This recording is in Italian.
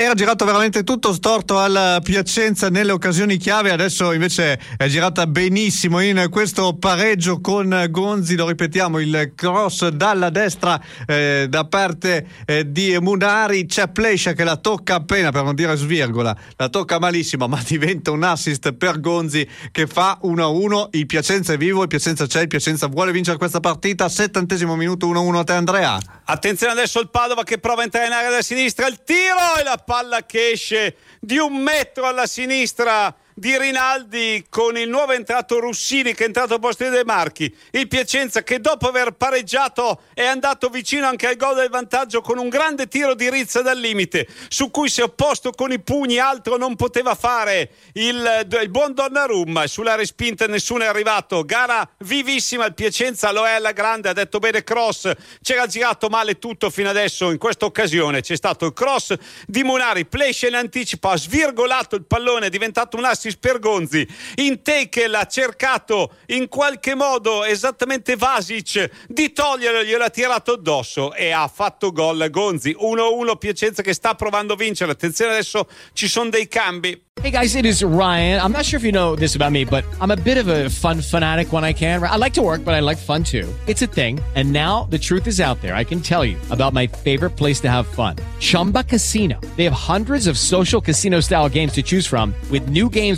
Era girato veramente tutto storto al Piacenza nelle occasioni chiave, adesso invece è girata benissimo in questo pareggio con Gonzi, lo ripetiamo, il cross dalla destra eh, da parte eh, di Munari, c'è Plescia che la tocca appena, per non dire svirgola, la tocca malissimo, ma diventa un assist per Gonzi che fa 1-1, il Piacenza è vivo, il Piacenza c'è, il Piacenza vuole vincere questa partita, settantesimo minuto 1-1 a te Andrea. Attenzione adesso il Padova che prova a entrare in area da sinistra, il tiro e la palla che esce di un metro alla sinistra di Rinaldi con il nuovo entrato Russini che è entrato a posto dei Marchi. Il Piacenza che dopo aver pareggiato è andato vicino anche al gol del vantaggio con un grande tiro di Rizza dal limite su cui si è opposto con i pugni, altro non poteva fare il, il buon Donnarumma. Sulla respinta nessuno è arrivato. Gara vivissima, il Piacenza lo è alla grande, ha detto bene cross, c'era girato male tutto fino adesso in questa occasione. C'è stato il cross di Munari, Plesce in anticipo, ha svirgolato il pallone, è diventato un assist per Gonzi. In Tekel ha cercato in qualche modo esattamente Vasic di toglierlo, gliel'ha tirato addosso e ha fatto gol Gonzi. 1-1 Piacenza che sta provando a vincere. Attenzione adesso ci sono dei cambi. Hey guys, it is Ryan. I'm not sure if you know this about me, but I'm a bit of a fun fanatic when I can. I like to work, but I like fun too. It's a thing. And now the truth is out there. I can tell you about my favorite place to have fun. Chumba Casino. They have hundreds of social casino style games to choose from with new games